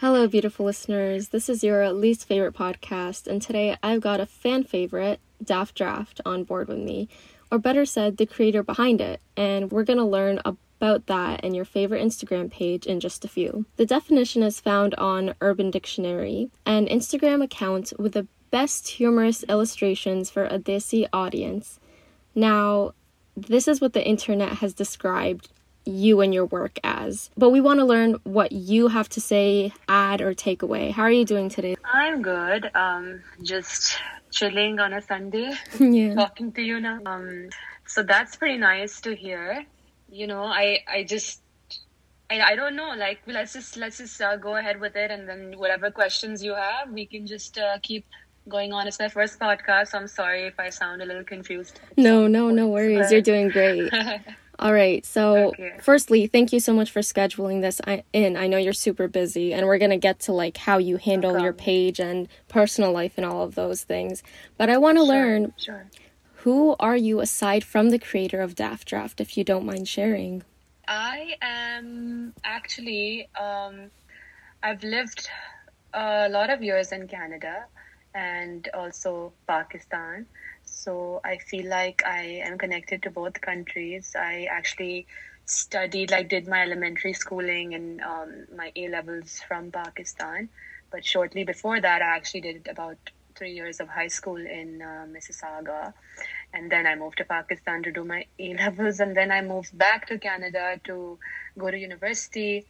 Hello, beautiful listeners. This is your least favorite podcast, and today I've got a fan favorite, Daft Draft, on board with me, or better said, the creator behind it, and we're going to learn about that and your favorite Instagram page in just a few. The definition is found on Urban Dictionary, an Instagram account with the best humorous illustrations for a Desi audience. Now, this is what the internet has described you and your work as. But we want to learn what you have to say, add, or take away. How are you doing today? I'm good. Um, just chilling on a Sunday, yeah. talking to you now. Um, so that's pretty nice to hear. You know, I I just I, I don't know. Like, let's just let's just uh, go ahead with it, and then whatever questions you have, we can just uh, keep going on. It's my first podcast. So I'm sorry if I sound a little confused. No, no, no worries. You're doing great. All right. So, okay. firstly, thank you so much for scheduling this in. I know you're super busy, and we're going to get to like how you handle no your page and personal life and all of those things. But I want to sure, learn sure. who are you aside from the creator of Daft Draft, if you don't mind sharing? I am actually, um, I've lived a lot of years in Canada and also Pakistan. So I feel like I am connected to both countries. I actually studied, like, did my elementary schooling and um, my A levels from Pakistan. But shortly before that, I actually did about three years of high school in uh, Mississauga. And then I moved to Pakistan to do my A levels. And then I moved back to Canada to go to university.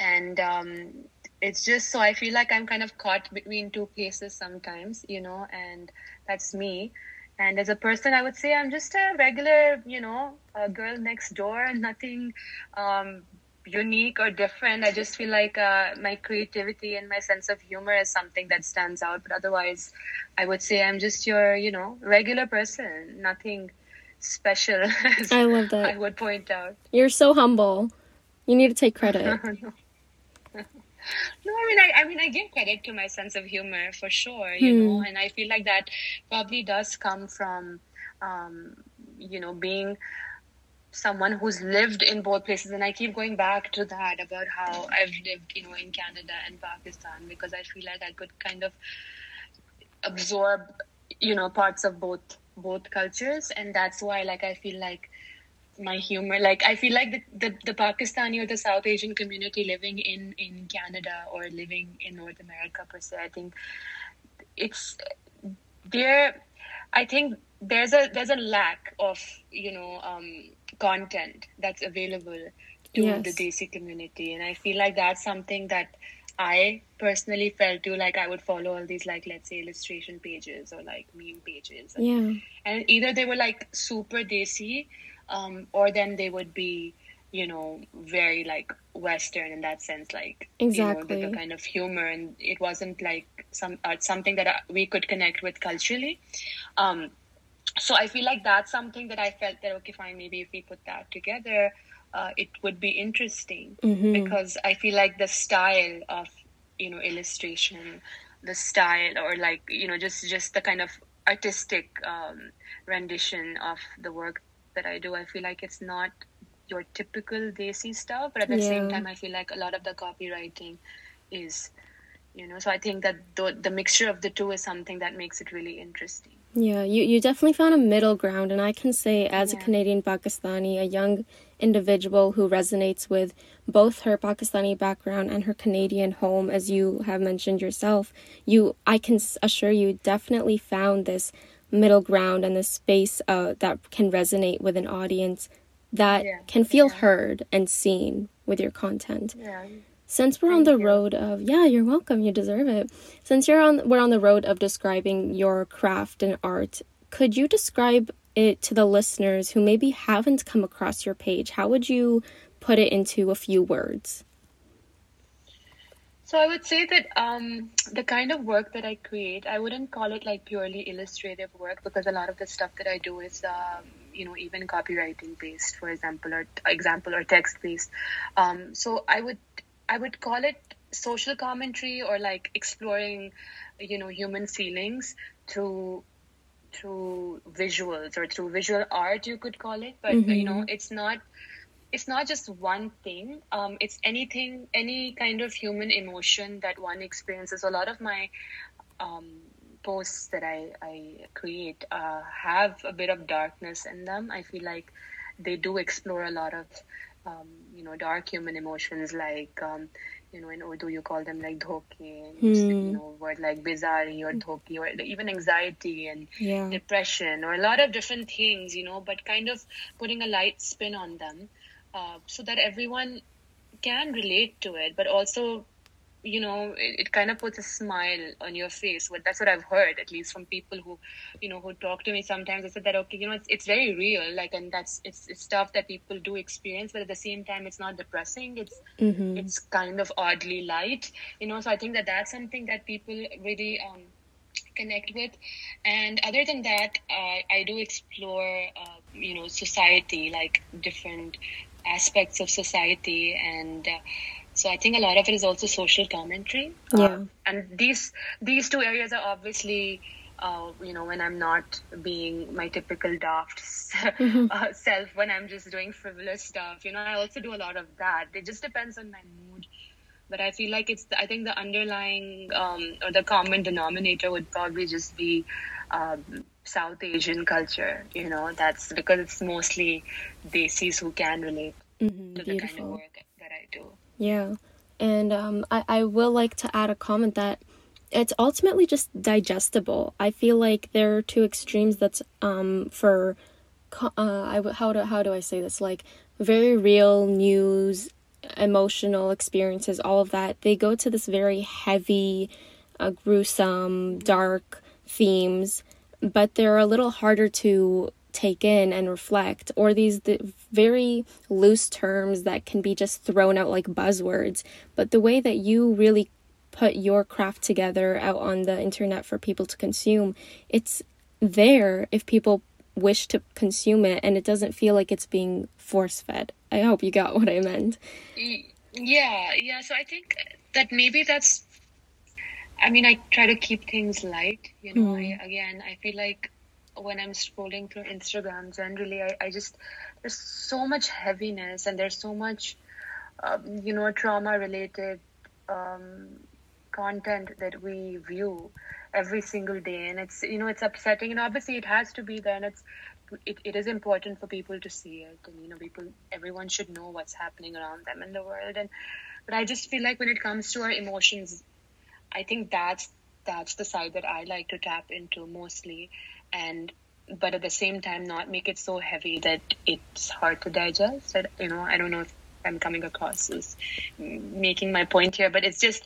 And um, it's just so I feel like I'm kind of caught between two places sometimes, you know, and that's me. And as a person, I would say I'm just a regular, you know, a girl next door, nothing um, unique or different. I just feel like uh, my creativity and my sense of humor is something that stands out. But otherwise, I would say I'm just your, you know, regular person, nothing special. I love that. I would point out. You're so humble. You need to take credit. no, I mean, I, I mean, I give credit to my sense of humor for sure, you hmm. know, and I feel like that probably does come from, um, you know, being someone who's lived in both places and i keep going back to that about how i've lived you know in canada and pakistan because i feel like i could kind of absorb you know parts of both both cultures and that's why like i feel like my humor. Like i feel like the, the, the pakistani or the south asian community living in in canada or living in north america per se i think it's there i think there's a there's a lack of you know um content that's available to yes. the desi community. And i feel like that's something that i personally felt too like i would follow all these like let's say illustration pages or like meme pages. Yeah. And either they were like super desi um, or then they would be you know very like western in that sense like exactly you know, the, the kind of humor. And it wasn't like some uh, something that uh, we could connect with culturally. Um so i feel like that's something that i felt that okay fine maybe if we put that together uh, it would be interesting. Mm-hmm. because i feel like the style of you know illustration the style or like you know just just the kind of artistic um, rendition of the work that I do, I feel like it's not your typical desi stuff, but at the yeah. same time, I feel like a lot of the copywriting is, you know. So I think that the the mixture of the two is something that makes it really interesting. Yeah, you you definitely found a middle ground, and I can say, as yeah. a Canadian Pakistani, a young individual who resonates with both her Pakistani background and her Canadian home, as you have mentioned yourself, you I can assure you definitely found this middle ground and the space uh, that can resonate with an audience that yeah. can feel yeah. heard and seen with your content. Yeah. Since we're Thank on the you. road of yeah, you're welcome, you deserve it. Since you're on we're on the road of describing your craft and art, could you describe it to the listeners who maybe haven't come across your page? How would you put it into a few words? So I would say that um, the kind of work that I create, I wouldn't call it like purely illustrative work because a lot of the stuff that I do is, um, you know, even copywriting based, for example, or example or text based. Um, so I would I would call it social commentary or like exploring, you know, human feelings through through visuals or through visual art, you could call it. But mm-hmm. you know, it's not it's not just one thing. Um, it's anything, any kind of human emotion that one experiences. A lot of my um, posts that I, I create uh, have a bit of darkness in them. I feel like they do explore a lot of, um, you know, dark human emotions like, um, you know, in Urdu you call them like dhoke, and, Hmm. you know, word like bizarre or dhoki, or even anxiety and Yeah. depression, or a lot of different things, you know, but kind of putting a light spin on them uh, so that everyone can relate to it, but also you know it, it kind of puts a smile on your face. Well, that's what i've heard at least from people who you know who talk to me sometimes. They said that okay you know it's, it's very real like and that's it's, it's stuff that people do experience but at the same time it's not depressing. It's Mm-hmm. it's kind of oddly light you know so i think that that's something that people really um connect with. And other than that uh, i do explore uh, you know society like different aspects of society and uh, so I think a lot of it is also social commentary. Yeah. Uh, and these these two areas are obviously, uh, you know, when I'm not being my typical daft uh, self, when I'm just doing frivolous stuff. You know, I also do a lot of that. It just depends on my mood. But I feel like it's. I think the underlying um, or the common denominator would probably just be um, South Asian culture. You know, that's because it's mostly Desis who can relate Mm-hmm. to the kind of work that I do. Yeah. And um, I, I will like to add a comment that it's ultimately just digestible. I feel like there are two extremes that's um, for, uh, I, how, do, how do I say this? Like very real news, emotional experiences, all of that. They go to this very heavy, uh, gruesome, dark themes, but they're a little harder to take in and reflect or these the very loose terms that can be just thrown out like buzzwords but the way that you really put your craft together out on the internet for people to consume it's there if people wish to consume it and it doesn't feel like it's being force fed i hope you got what i meant Yeah, yeah. So I think that maybe that's. I mean, I try to keep things light. You know, I, again, I feel like when I'm scrolling through Instagram, generally, I, I just there's so much heaviness and there's so much, um, you know, trauma-related um, content that we view every single day, and it's you know it's upsetting. And obviously, it has to be there, and it's it, it is important for people to see it, and you know, people everyone should know what's happening around them in the world. And but I just feel like when it comes to our emotions, I think that's that's the side that I like to tap into mostly, and but at the same time not make it so heavy that it's hard to digest. I, you know, I don't know if I'm coming across as making my point here, but it's just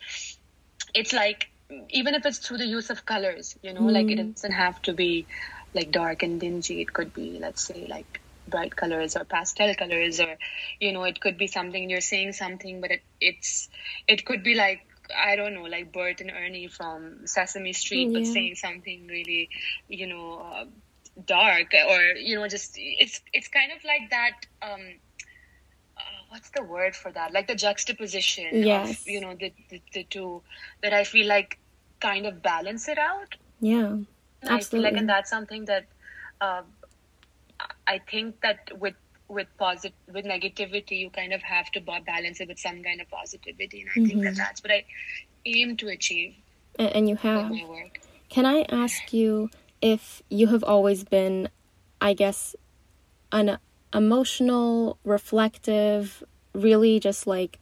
it's like even if it's through the use of colors, you know, like it mm. doesn't have to be like dark and dingy. It could be, let's say, like bright colors or pastel colors, or you know, it could be something you're saying something, but it it's it could be like I don't know, like Bert and Ernie from Sesame Street, but saying something really, you know, uh, dark or you know, just it's it's kind of like that. um uh, what's the word for that? Like the juxtaposition Yes. of you know the, the the two that I feel like kind of balance it out. yeah And I feel Absolutely. like, and that's something that uh, I think that with with posit with negativity, you kind of have to balance it with some kind of positivity, and I think Mm-hmm. that that's what I aim to achieve and, you have my work. Can I ask you if you have always been, I guess, an emotional, reflective, really just like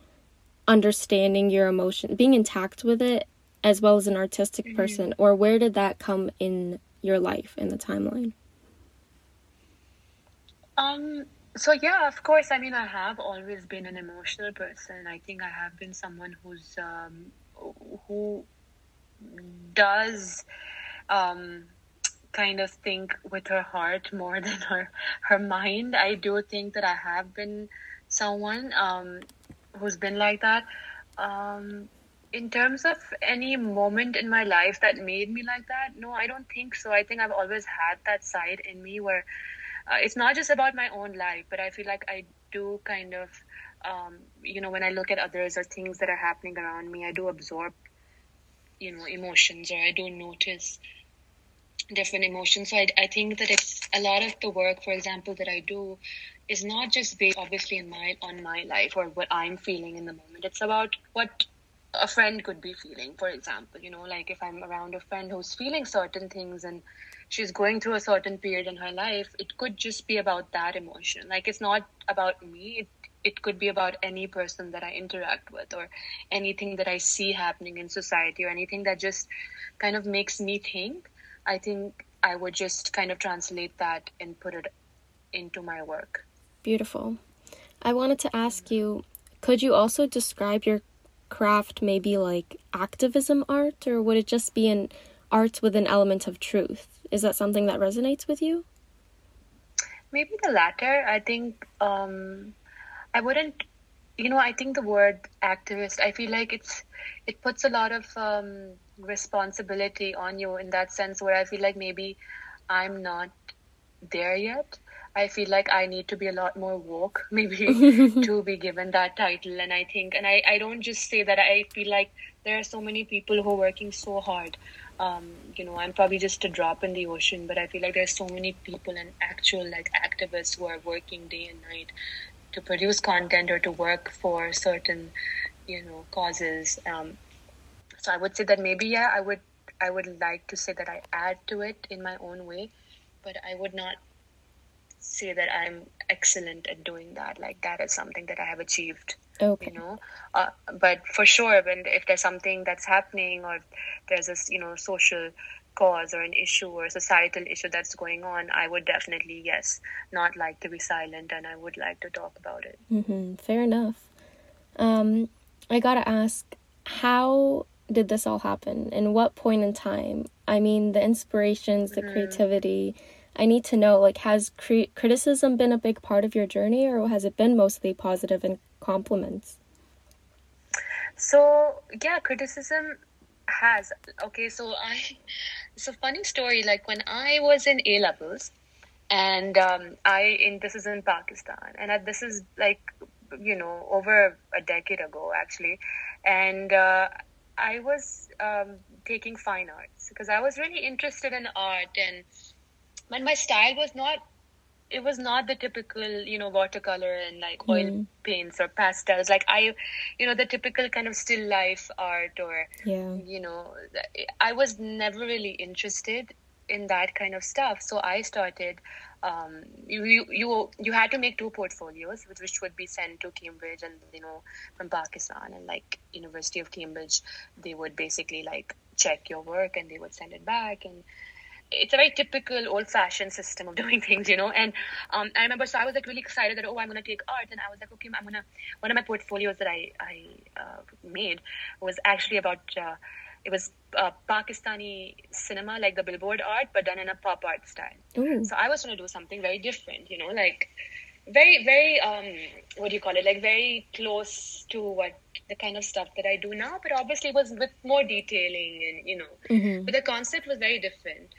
understanding your emotion, being intact with it, as well as an artistic person, or where did that come in your life in the timeline? Um. So yeah, of course. I mean, I have always been an emotional person. I think I have been someone who's um, who does um, kind of think with her heart more than her her mind. I do think that I have been someone um, who's been like that. Um, in terms of any moment in my life that made me like that, no, I don't think so. I think I've always had that side in me where uh, it's not just about my own life, but I feel like I do kind of, um, you know, when I look at others or things that are happening around me, I do absorb, you know, emotions or I do notice different emotions. So I, I think that it's a lot of the work, for example, that I do is not just based obviously in my on my life or what I'm feeling in the moment. It's about what a friend could be feeling, for example. You know, like if I'm around a friend who's feeling certain things and she's going through a certain period in her life, it could just be about that emotion. Like it's not about me. It it could be about any person that I interact with or anything that I see happening in society or anything that just kind of makes me think. I think I would just kind of translate that and put it into my work. Beautiful. I wanted to ask you could you also describe your craft maybe like activism art, or would it just be an art with an element of truth? Is that something that resonates with you? Maybe the latter. I think um, I wouldn't. You know, I think the word activist. I feel like it's it puts a lot of um, responsibility on you in that sense, where I feel like maybe I'm not there yet. I feel like I need to be a lot more woke, maybe, to be given that title. And I think, and I, I don't just say that, I feel like there are so many people who are working so hard. Um, you know, I'm probably just a drop in the ocean, but I feel like there's so many people and actual like activists who are working day and night to produce content or to work for certain, you know, causes. Um, so I would say that maybe, yeah, I would, I would like to say that I add to it in my own way, but I would not say that I'm excellent at doing that. Like that is something that I have achieved. Okay. You know, uh, but for sure, when if there's something that's happening or there's a you know social cause or an issue or a societal issue that's going on, I would definitely yes, not like to be silent, and I would like to talk about it. Mm-hmm. Fair enough. Um, I gotta ask, how did this all happen? In what point in time? I mean, the inspirations, the mm-hmm. creativity I need to know like has cre- criticism been a big part of your journey or has it been mostly positive and compliments? So, yeah, criticism has. Okay, so I it's a funny story like when I was in A levels and um, I in this is in Pakistan and I, this is like you know over a decade ago actually and uh, I was um, taking fine arts because I was really interested in art and and my style was not it was not the typical you know watercolor and like oil mm. paints or pastels like i you know the typical kind of still life art or yeah. you know i was never really interested in that kind of stuff so i started um, you, you you you had to make two portfolios which, which would be sent to cambridge and you know from pakistan and like university of cambridge they would basically like check your work and they would send it back and it's a very typical old-fashioned system of doing things, you know. And um, I remember, so I was like really excited that oh, I'm gonna take art, and I was like, okay, I'm gonna. One of my portfolios that I I uh, made was actually about. Uh, it was uh, Pakistani cinema, like the billboard art, but done in a pop art style. Ooh. So I was going to do something very different, you know, like very, very, um, what do you call it? Like very close to what the kind of stuff that I do now, but obviously it was with more detailing and, you know, mm-hmm. but the concept was very different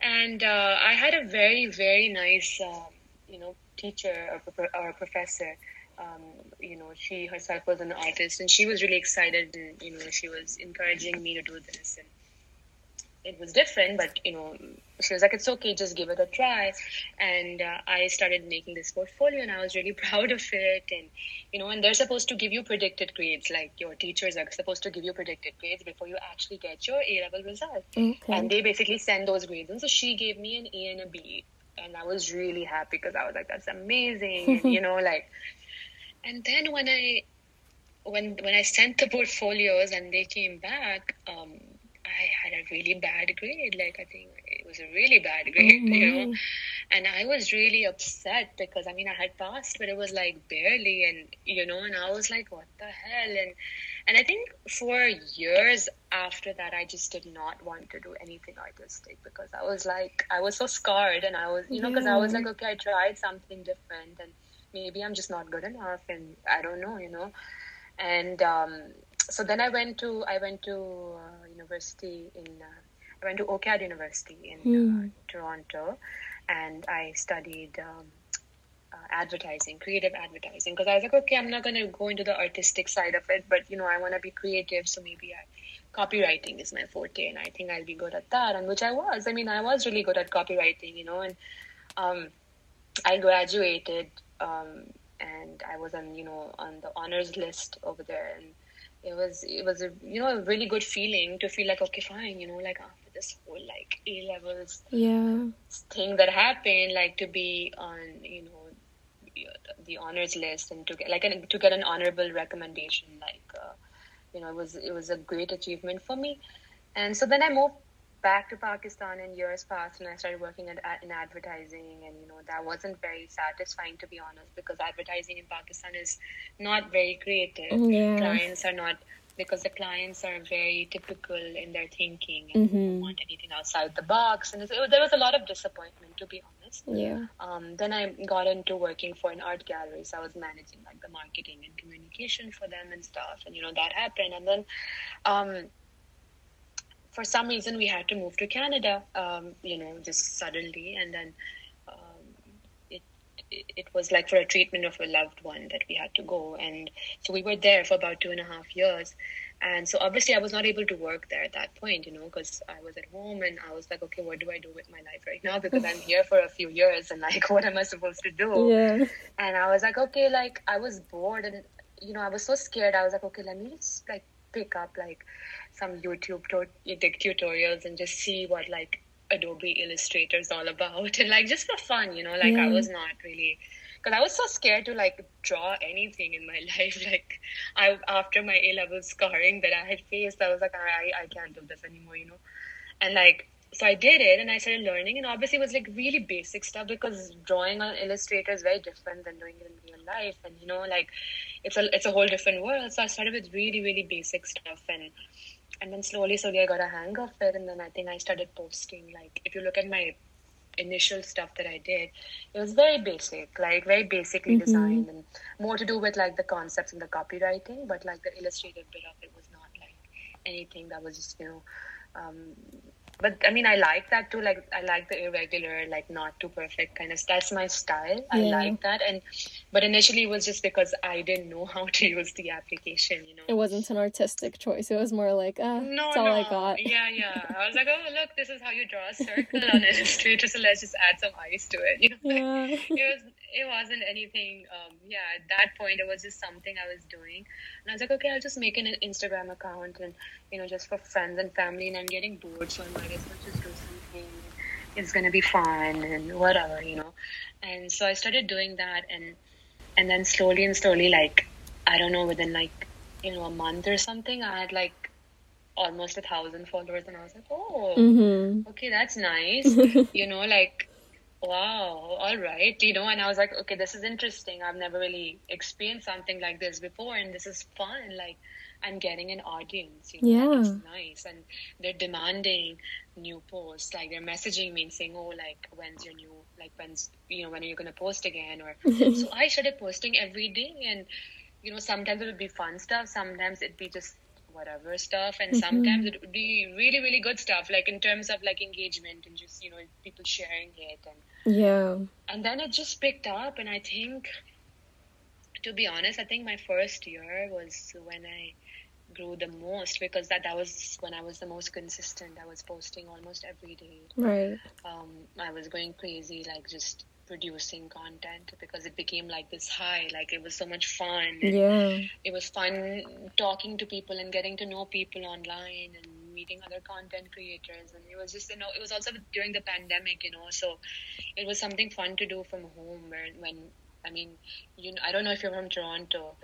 and uh, I had a very very nice um, you know teacher or, or professor. Um, you know, she herself was an artist, and she was really excited, and you know, she was encouraging me to do this, and it was different, but you know, she was like, "It's okay, just give it a try." And uh, I started making this portfolio, and I was really proud of it. And you know, and they're supposed to give you predicted grades, like your teachers are supposed to give you predicted grades before you actually get your A level result. Okay. And they basically send those grades, and so she gave me an A and a B, and I was really happy because I was like, "That's amazing," and, you know, like. And then when I when when I sent the portfolios and they came back, um, a really bad grade. Like I think it was a really bad grade, mm-hmm. you know. And I was really upset because I mean I had passed, but it was like barely, and you know, and I was like, what the hell? And and I think for years after that, I just did not want to do anything artistic because I was like, I was so scarred, and I was, you know, because yeah. I was like, okay, I tried something different, and maybe I'm just not good enough, and I don't know, you know. And um, so then I went to I went to uh, university in uh, I went to OCAD University in mm. Toronto, and I studied. Um, uh, advertising, creative advertising, because I was like, okay, I'm not gonna go into the artistic side of it, but you know, I want to be creative, so maybe I, copywriting is my forte, and I think I'll be good at that, and which I was. I mean, I was really good at copywriting, you know, and um, I graduated um, and I was on you know on the honors list over there, and it was it was a you know a really good feeling to feel like okay fine you know like after this whole like A levels yeah. thing that happened like to be on you know the honors list and to get like an, to get an honorable recommendation like uh, you know it was it was a great achievement for me. And so then I moved back to Pakistan in years past and I started working at, in advertising and you know that wasn't very satisfying to be honest because advertising in Pakistan is not very creative. Yeah. Clients are not because the clients are very typical in their thinking and mm-hmm. don't want anything outside the box and it, there was a lot of disappointment to be honest. Yeah. Um, then I got into working for an art gallery so I was managing like the marketing and communication for them and stuff and you know that happened and then um, for some reason we had to move to Canada, um, you know, just suddenly, and then um, it, it was like for a treatment of a loved one that we had to go, and so we were there for about two and a half years, and so obviously I was not able to work there at that point, you know, because I was at home and I was like, okay, what do I do with my life right now? Because I'm here for a few years, and like, what am I supposed to do? Yeah. And I was like, okay, like I was bored, and you know, I was so scared. I was like, okay, let me just like pick up like some YouTube tutorials and just see what like Adobe Illustrator is all about and like just for fun, you know, like yeah. I was not really because I was so scared to like draw anything in my life. Like I after my A level scarring that I had faced, I was like, I I can't do this anymore, you know, and like so I did it and I started learning and obviously it was like really basic stuff because drawing on Illustrator is very different than doing it in real life and you know like it's a it's a whole different world. So I started with really really basic stuff and and then slowly slowly I got a hang of it and then I think I started posting like if you look at my initial stuff that I did, it was very basic, like very basically mm-hmm. designed and more to do with like the concepts and the copywriting, but like the illustrated bit of it was not like anything that was just, you know, um, but I mean, I like that too. Like, I like the irregular, like not too perfect kind of. That's my style. I like that. And but initially, it was just because I didn't know how to use the application. You know, it wasn't an artistic choice. It was more like, uh, no, that's all no. I got. Yeah, yeah. I was like, oh look, this is how you draw a circle on Illustrator. So let's just add some ice to it. You know, yeah. it was it wasn't anything. Um, yeah, at that point, it was just something I was doing, and I was like, okay, I'll just make an Instagram account and you know just for friends and family. And I'm getting bored, so I might as well just do something. It's gonna be fun and whatever, you know. And so I started doing that, and and then slowly and slowly, like I don't know, within like you know a month or something, I had like almost a thousand followers, and I was like, oh, mm-hmm. okay, that's nice, you know, like wow all right. You know and i was like okay this is interesting. I've never really experienced something like this before and this is fun. Like i'm getting an audience you know yeah. it's nice. And they're demanding new posts. Like they're messaging me and saying oh like when's your new like when's you know when are you going to post again? Or so i started posting every day. And you know sometimes it would be fun stuff. Sometimes it'd be just whatever stuff. And mm-hmm. sometimes it would be really really good stuff like in terms of like engagement and just you know people sharing it and yeah. And then it just picked up and i think to be honest i think my first year was when i grew the most because that that was when i was the most consistent. I was posting almost every day. Right. Um i was going crazy like just producing content because it became like this high. Like it was so much fun yeah. it was fun talking to people and getting to know people online and meeting other content creators. And it was just you know it was also during the pandemic you know so it was something fun to do from home where when i mean you know i don't know if you're from toronto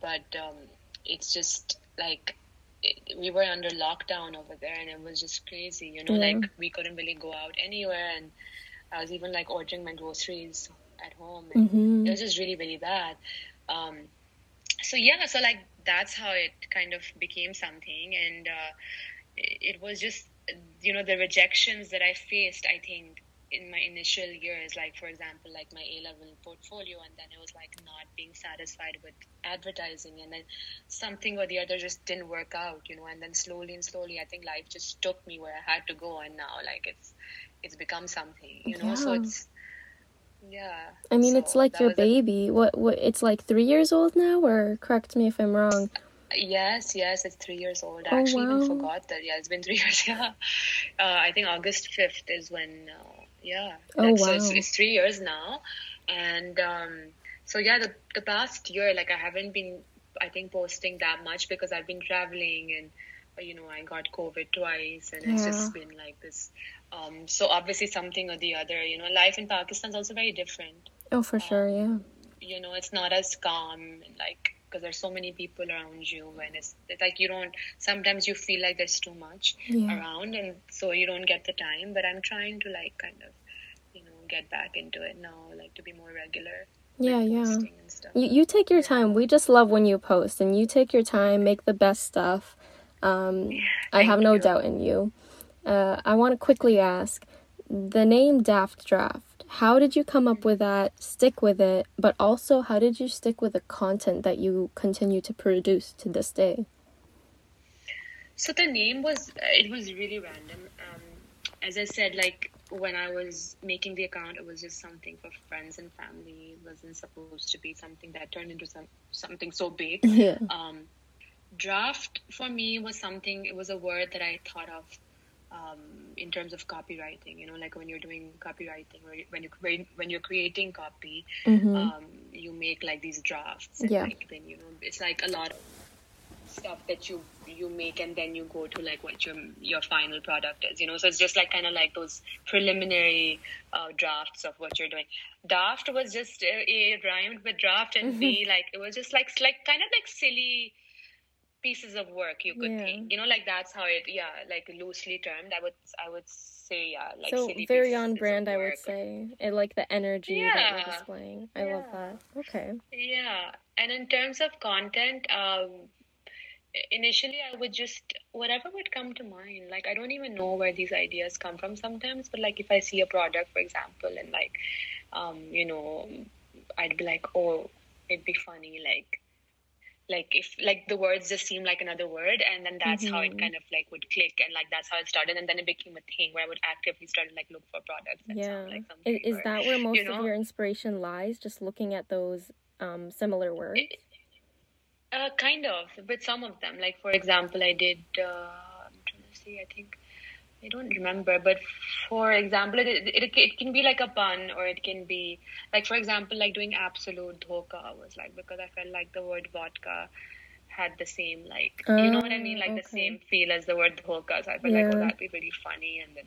but um, it's just like it, we were under lockdown over there and it was just crazy you know yeah. like we couldn't really go out anywhere and I was even like ordering my groceries at home. And mm-hmm. It was just really, really bad. Um, so yeah, so like that's how it kind of became something, and uh, it, it was just you know the rejections that I faced. I think in my initial years, like for example, like my A level portfolio, and then it was like not being satisfied with advertising, and then something or the other just didn't work out, you know. And then slowly and slowly, I think life just took me where I had to go, and now like it's it's become something, you know. Yeah. So it's yeah. I mean, so it's like your baby. A... What what? It's like three years old now, or correct me if I'm wrong. Yes, yes, it's three years old. I oh, actually wow. even forgot that. Yeah, it's been three years. Yeah, uh, I think August fifth is when. Uh, yeah. Oh wow. So it's, it's, three years now, and um, so yeah, the the past year, like I haven't been, I think, posting that much because I've been traveling and you know I got COVID twice, and it's just been like this. Um, so obviously something or the other, you know, life in Pakistan is also very different. Oh, for sure, yeah. You know, it's not as calm, and like because there's so many people around you, and it's, it's like you don't. Sometimes you feel like there's too much Yeah. around, and so you don't get the time. But I'm trying to like kind of, you know, get back into it now, like to be more regular. Yeah, yeah. posting and stuff. You, you take your time. We just love when you post and you take your time, make the best stuff. Um, I have no you. doubt in you. Uh, I want to quickly ask the name Daft Draft. How did you come up with that? Stick with it, but also how did you stick with the content that you continue to produce to this day? So the name was it was really random. Um, as I said, like when I was making the account, it was just something for friends and family. It wasn't supposed to be something that turned into some something so big. Yeah. Um, draft for me was something. It was a word that I thought of um, in terms of copywriting. You know, like when you're doing copywriting, or when you when, you're creating copy, Mhm. um, you make like these drafts. And, Yeah. Like, then you know, it's like a lot of stuff that you you make and then you go to like what your your final product is you know so it's just like kind of like those preliminary uh, drafts of what you're doing daft was just uh, a rhymed with draft and b like it was just like like kind of like silly pieces of work you could Yeah. think you know like that's how it yeah like loosely termed i would i would say yeah like so very on brand, I would say. I like the energy that you're displaying. I love that. Okay. Yeah, and in terms of content, um, initially I would just whatever would come to mind. Like I don't even know where these ideas come from sometimes, but like if I see a product, for example, and like, um, you know, I'd be like, oh, it'd be funny, like. Like if like the words just seem like another word, and then that's how it Mhm. kind of like would click, and like that's how it started, and then it became a thing where I would actively start to like look for products Yeah. like something. Is, is or- that where most know? of your inspiration lies? Just looking at those um, similar words? Uh, kind of, with some of them. Like for example, I did. Uh, I'm trying to see. I think I don't remember, but for example, it, it it can be like a pun, or it can be like for example, like doing absolute dhoka was like because I felt like the word vodka had the same like you know what I mean, like the oh, same feel as the word dhoka. So I felt like oh that'd be really funny, and then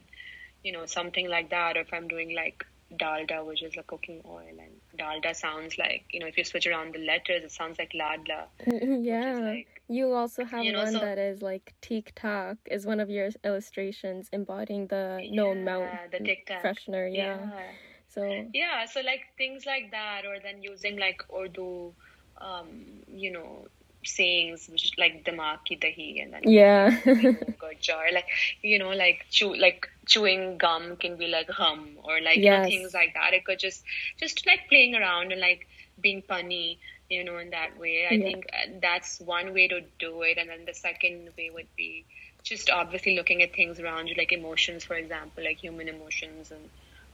you know something like that. Or if I'm doing like dalda, which is a cooking oil, and dalda sounds like you know if you switch around the letters, it sounds like ladla. yeah. like- you also have you know, one so- that is like Tic Tac is one of your illustrations embodying the known mount the freshener. Yeah. yeah. So Yeah, so like things like that, or then using like Urdu, um, you know, sayings which is like dimag ki dahi, and then yeah. good jar, like you know, like chew like chewing gum can be like hum, or like you know, things like that. It could just just like playing around and like being punny, you know, in that way. I Yeah. think uh, that's one way to do it, and then the second way would be just obviously looking at things around you, like emotions, for example, like human emotions, and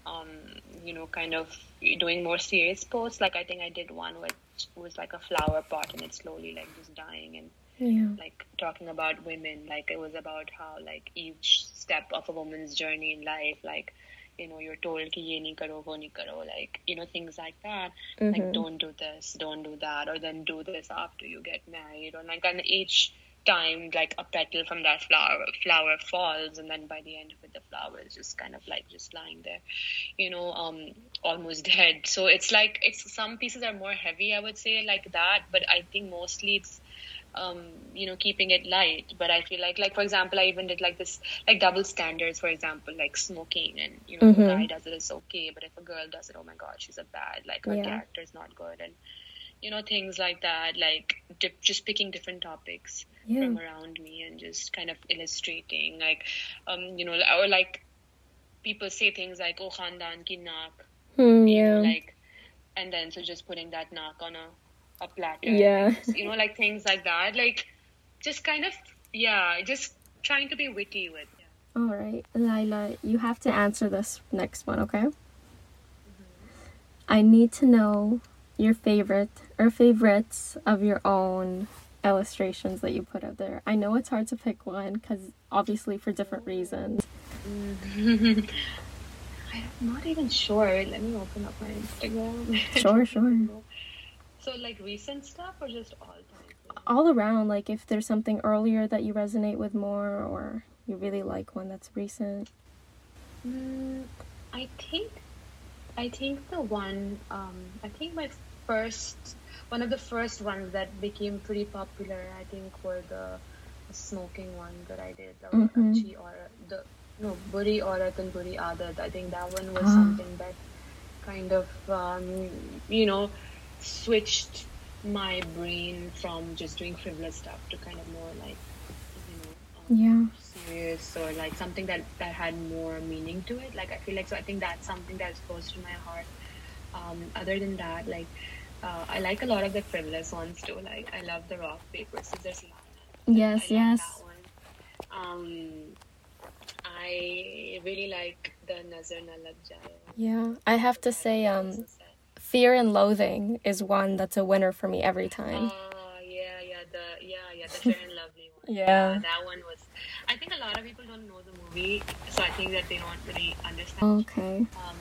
um, you know, kind of doing more serious posts. Like I think I did one which was like a flower pot, and it's slowly like just dying, and yeah. like talking about women. Like it was about how like each step of a woman's journey in life, like you know, you're told ki ye nahi karo, wo nahi karo, like you know things like that. Like Mhm. don't do this, don't do that, or then do this after you get married, or like and each time like a petal from that flower flower falls and then by the end of it the flower is just kind of like just lying there you know um almost dead. So it's like it's some pieces are more heavy i would say like that but i think mostly it's um you know keeping it light. But i feel like like for example i even did like this like double standards for example like smoking and you know if a guy does it it's okay but if a girl does it oh my god she's a bad like her Yeah. character is not good and you know things like that like dip, just picking different topics Yeah. from around me and just kind of illustrating like um you know or like people say things like oh khandan ki naak Hmm, you know yeah. like and then so just putting that naak on a a platter Yeah. you know like things like that like just kind of yeah just trying to be witty with yeah. All right, Lila, you have to answer this next one, okay? I need to know your favorite or favorites of your own illustrations that you put out there. I know it's hard to pick one because obviously for different reasons. I'm not even sure. Let me open up my Instagram. Sure, sure. So like recent stuff or just all time? All around, like if there's something earlier that you resonate with more, or you really like one that's recent. Mm, I think, I think the one, um, I think my first, one of the first ones that became pretty popular, I think, were the, smoking one that I did, the Mhm. Or the no Buri Aurat and Buri Adat. I think that one was Ah. something that kind of, um, you know, switched my brain from just doing frivolous stuff to kind of more like, you know, um, Yeah. serious or like something that that had more meaning to it like i feel like so i think that's something that's close to my heart um, other than that like uh, i like a lot of the frivolous ones too like i love the rock paper scissors Yes, I yes. um i really like the nazar na lag jaye Yeah. I have to say, um, Fear and Loathing is one that's a winner for me every time. Ah, yeah, yeah, the yeah, yeah, the Fair and Lovely one. Yeah. that one was. I think a lot of people don't know the movie, so I think that they don't really understand. Okay. Um,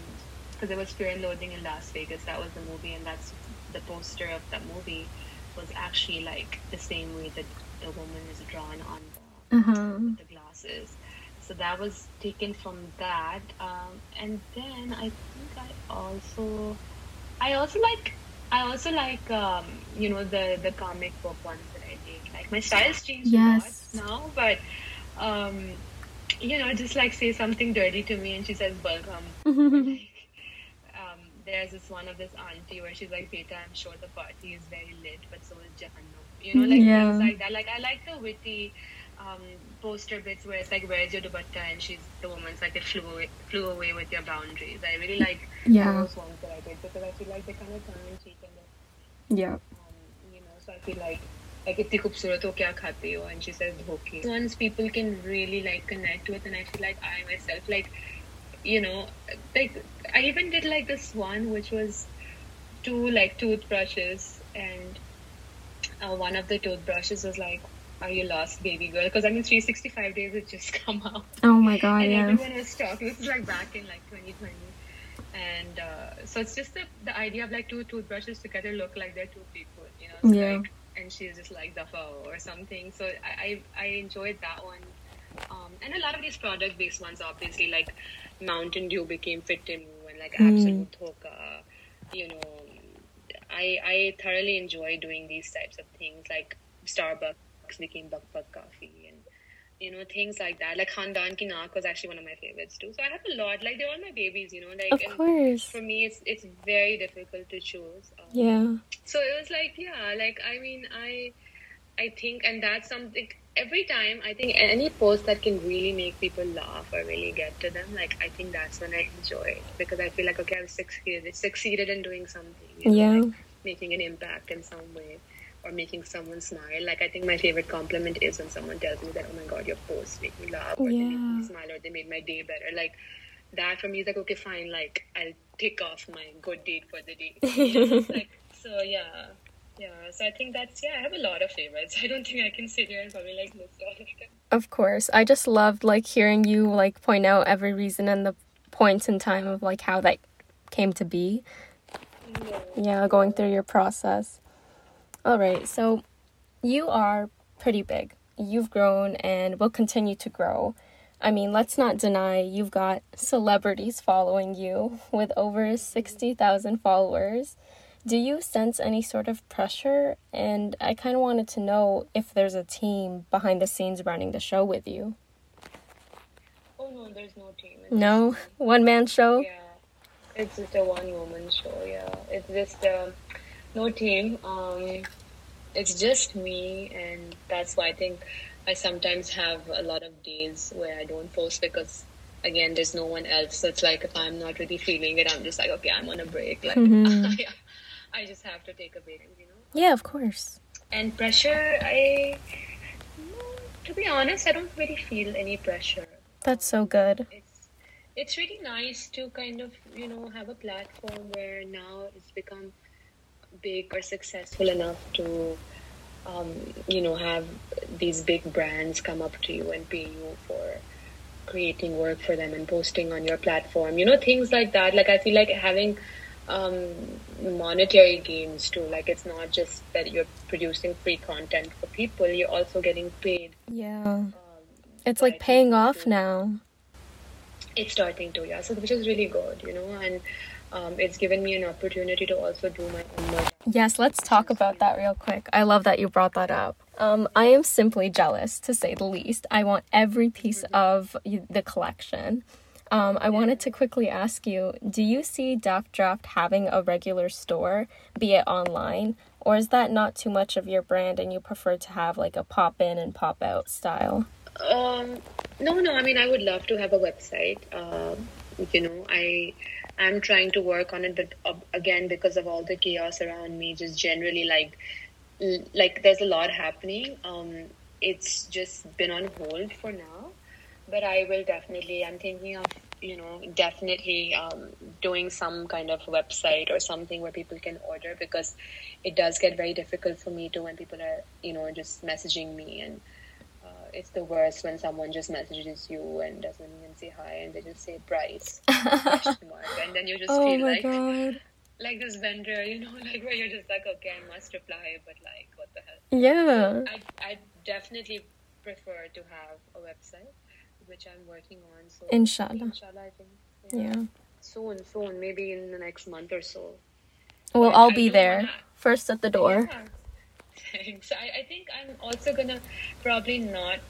because it was Fear and Loathing in Las Vegas. That was the movie, and that's the poster of that movie was actually like the same way that the woman is drawn on the with the glasses. So that was taken from that. Um, and then I think I also, I also like, I also like, um, you know, the the comic book ones that I did. Like my style's changed Yes. a lot now, but, um, you know, just like say something dirty to me and she says welcome. Like, um, there's this one of this auntie where she's like, Beta, I'm sure the party is very lit, but so is Jahannam. You know, like Yeah. things like that. Like I like the witty um, poster bits where it's like, "Where's your dupatta?" and she's the woman's like, "They flew away, flew away with your boundaries." I really like Yeah. those ones that I did because I feel like they kind of tongue in cheek and Yeah. um, you know, so I feel like like इतनी खूबसूरत हो क्या खाते हो and she says धोखे ones people can really like connect with and I feel like I myself like you know like I even did like this one which was two like toothbrushes and uh, one of the toothbrushes was like are you lost baby girl because I mean 365 days had just come out Oh my god, and yeah. everyone was talking. This is like back in like 2020, and uh, so it's just the, the idea of like two toothbrushes together look like they're two people, you know. So Yeah. Like, and she's just like the foe or something. So I I, I enjoyed that one, um, and a lot of these product based ones, obviously like Mountain Dew became Fit and like Mm. Absolute Dhoka, you know. I I thoroughly enjoy doing these types of things like Starbucks became Buck Buck Coffee and you know things like that. Like Khandan Ki Naak was actually one of my favorites too. So I have a lot. Like they're all my babies, you know. Like Of course. for me, it's it's very difficult to choose. Um, Yeah. So it was like yeah, like I mean I I think and that's something. Every time I think any post that can really make people laugh or really get to them, like I think that's when I enjoy it because I feel like okay, I've succeeded, succeeded in doing something. you know, Yeah. like making an impact in some way or making someone smile. Like I think my favorite compliment is when someone tells me that, oh my god, your post made me laugh or they make me Yeah. smile or they made my day better. Like that for me is like okay, fine. Like I'll tick off my good deed for the day. Like so, yeah. Yeah, so I think that's yeah. I have a lot of favorites. I don't think I can sit here and probably like list all of them. Of course. I just loved like hearing you like point out every reason and the points in time of like how that came to be. Yeah, going through your process. All right. So you are pretty big. You've grown and will continue to grow. I mean, let's not deny you've got celebrities following you with over 60,000 followers. Do you sense any sort of pressure? And I kind of wanted to know if there's a team behind the scenes running the show with you. Oh no, there's no team. It's No? One man show? Yeah, it's just a one woman show. Yeah, it's just um, no team. Um, it's just me, and that's why I think I sometimes have a lot of days where I don't post because again, there's no one else. So it's like if I'm not really feeling it, I'm just like, okay, I'm on a break. Like Mhm. I just have to take a break, you know. Yeah, of course. And pressure, I to be honest, I don't really feel any pressure That's so good. it's it's really nice to kind of you know have a platform where now it's become big or successful enough to um, you know have these big brands come up to you and pay you for creating work for them and posting on your platform you know things like that like i feel like having um, monetary gains too. Like it's not just that you're producing free content for people; you're also getting paid. Yeah, um, it's like paying off now. It's starting to, yeah. So which is really good, you know, and um, it's given me an opportunity to also do my own work. Yes, let's talk about that real quick. I love that you brought that up. Um, I am simply jealous, to say the least. I want every piece mm-hmm. of the collection. Um, I wanted to quickly ask you do you see Daft Draft having a regular store, be it online, or is that not too much of your brand and you prefer to have like a pop in and pop out style? Um, no, no. I mean, I would love to have a website. Uh, you know, I I'm trying to work on it, but uh, again, because of all the chaos around me, just generally like like there's a lot happening. Um, it's just been on hold for now but I will definitely. I'm thinking of you know definitely um, doing some kind of website or something where people can order because it does get very difficult for me to when people are you know just messaging me and uh, it's the worst when someone just messages you and doesn't even say hi and they just say price and then you just oh feel like God. like this vendor you know like where you're just like okay I must reply but like what the hell yeah I I definitely prefer to have a website which I'm working on. So inshallah. Inshallah, I think. Yeah. yeah. Soon, soon, maybe in the next month or so. Well, but I'll I be there wanna... first at the door. Yeah. Thanks. I, I think I'm also gonna probably not.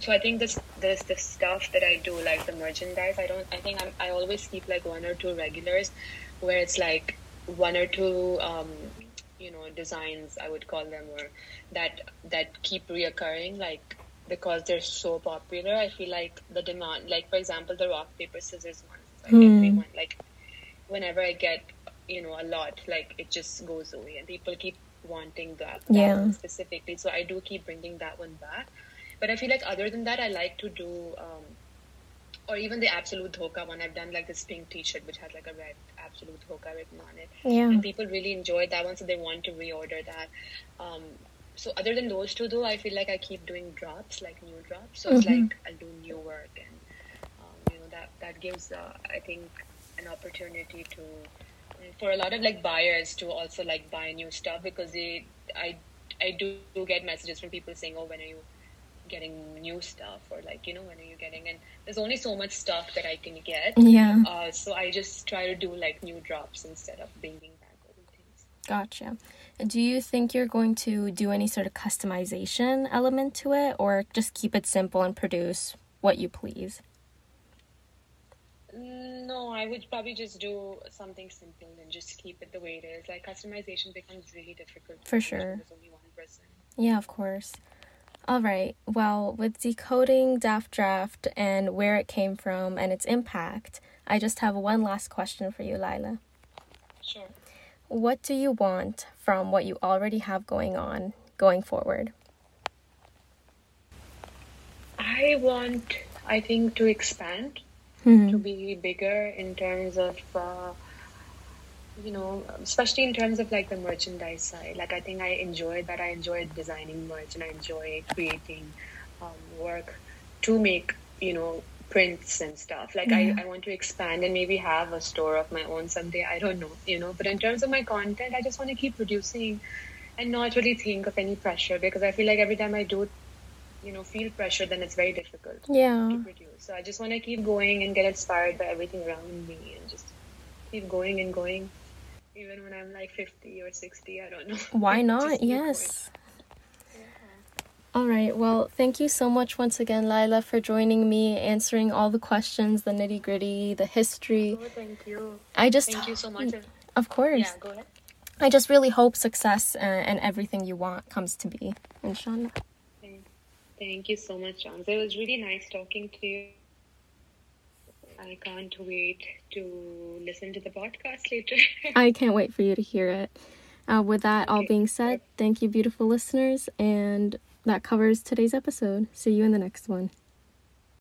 So I think this this the stuff that I do like the merchandise. I don't. I think I'm. I always keep like one or two regulars, where it's like one or two um, you know designs I would call them or that that keep reoccurring like because they're so popular. I feel like the demand, like for example, the rock paper scissors ones, like everyone, like whenever I get, you know, a lot, like it just goes away, and people keep wanting that, that yeah. specifically. So I do keep bringing that one back. But I feel like other than that, I like to do, um, or even the Absolute Dhoka one. I've done like this pink T-shirt which has like a red Absolute Dhoka written on it, yeah. and people really enjoyed that one, so they want to reorder that. Um, so other than those two though i feel like i keep doing drops like new drops. So mm-hmm. it's like i'll do new work and um, you know that that gives uh, i think an opportunity to for a lot of like buyers to also like buy new stuff because they i i do, do get messages from people saying oh when are you getting new stuff? or like you know when are you getting? And there's only so much stuff that i can get. Yeah. Uh, so i just try to do like new drops instead of bringing back old things gotcha do you think you're going to do any sort of customization element to it or just keep it simple and produce what you please? No, I would probably just do something simple and just keep it the way it is. Like customization becomes really difficult. For sure. There's only one person. Yeah, of course. All right. Well, with decoding Daft Draft and where it came from and its impact, I just have one last question for you, Lila. Sure. What do you want from what you already have going on going forward? I want, I think, to expand, mm-hmm. to be bigger in terms of, uh, you know, especially in terms of like the merchandise side. Like, I think I enjoyed that. I enjoyed designing merch and I enjoy creating um, work to make, you know, prints and stuff. Like I, I want to expand and maybe have a store of my own someday. I don't know, you know. But in terms of my content, I just want to keep producing and not really think of any pressure because I feel like every time I do, you know, feel pressure, then it's very difficult yeah. to produce. So I just want to keep going and get inspired by everything around me and just keep going and going. Even when I'm like 50 or 60, I don't know. Why not? yes. Going. All right. Well, thank you so much once again, Lila, for joining me, answering all the questions, the nitty gritty, the history. Oh, thank you. I just thank you so much. Of course. Yeah, go ahead. I just really hope success uh, and everything you want comes to be, inshallah. Thank you so much, John. It was really nice talking to you. I can't wait to listen to the podcast later. I can't wait for you to hear it. Uh, with that okay. all being said, thank you, beautiful listeners, and that covers today's episode. See you in the next one.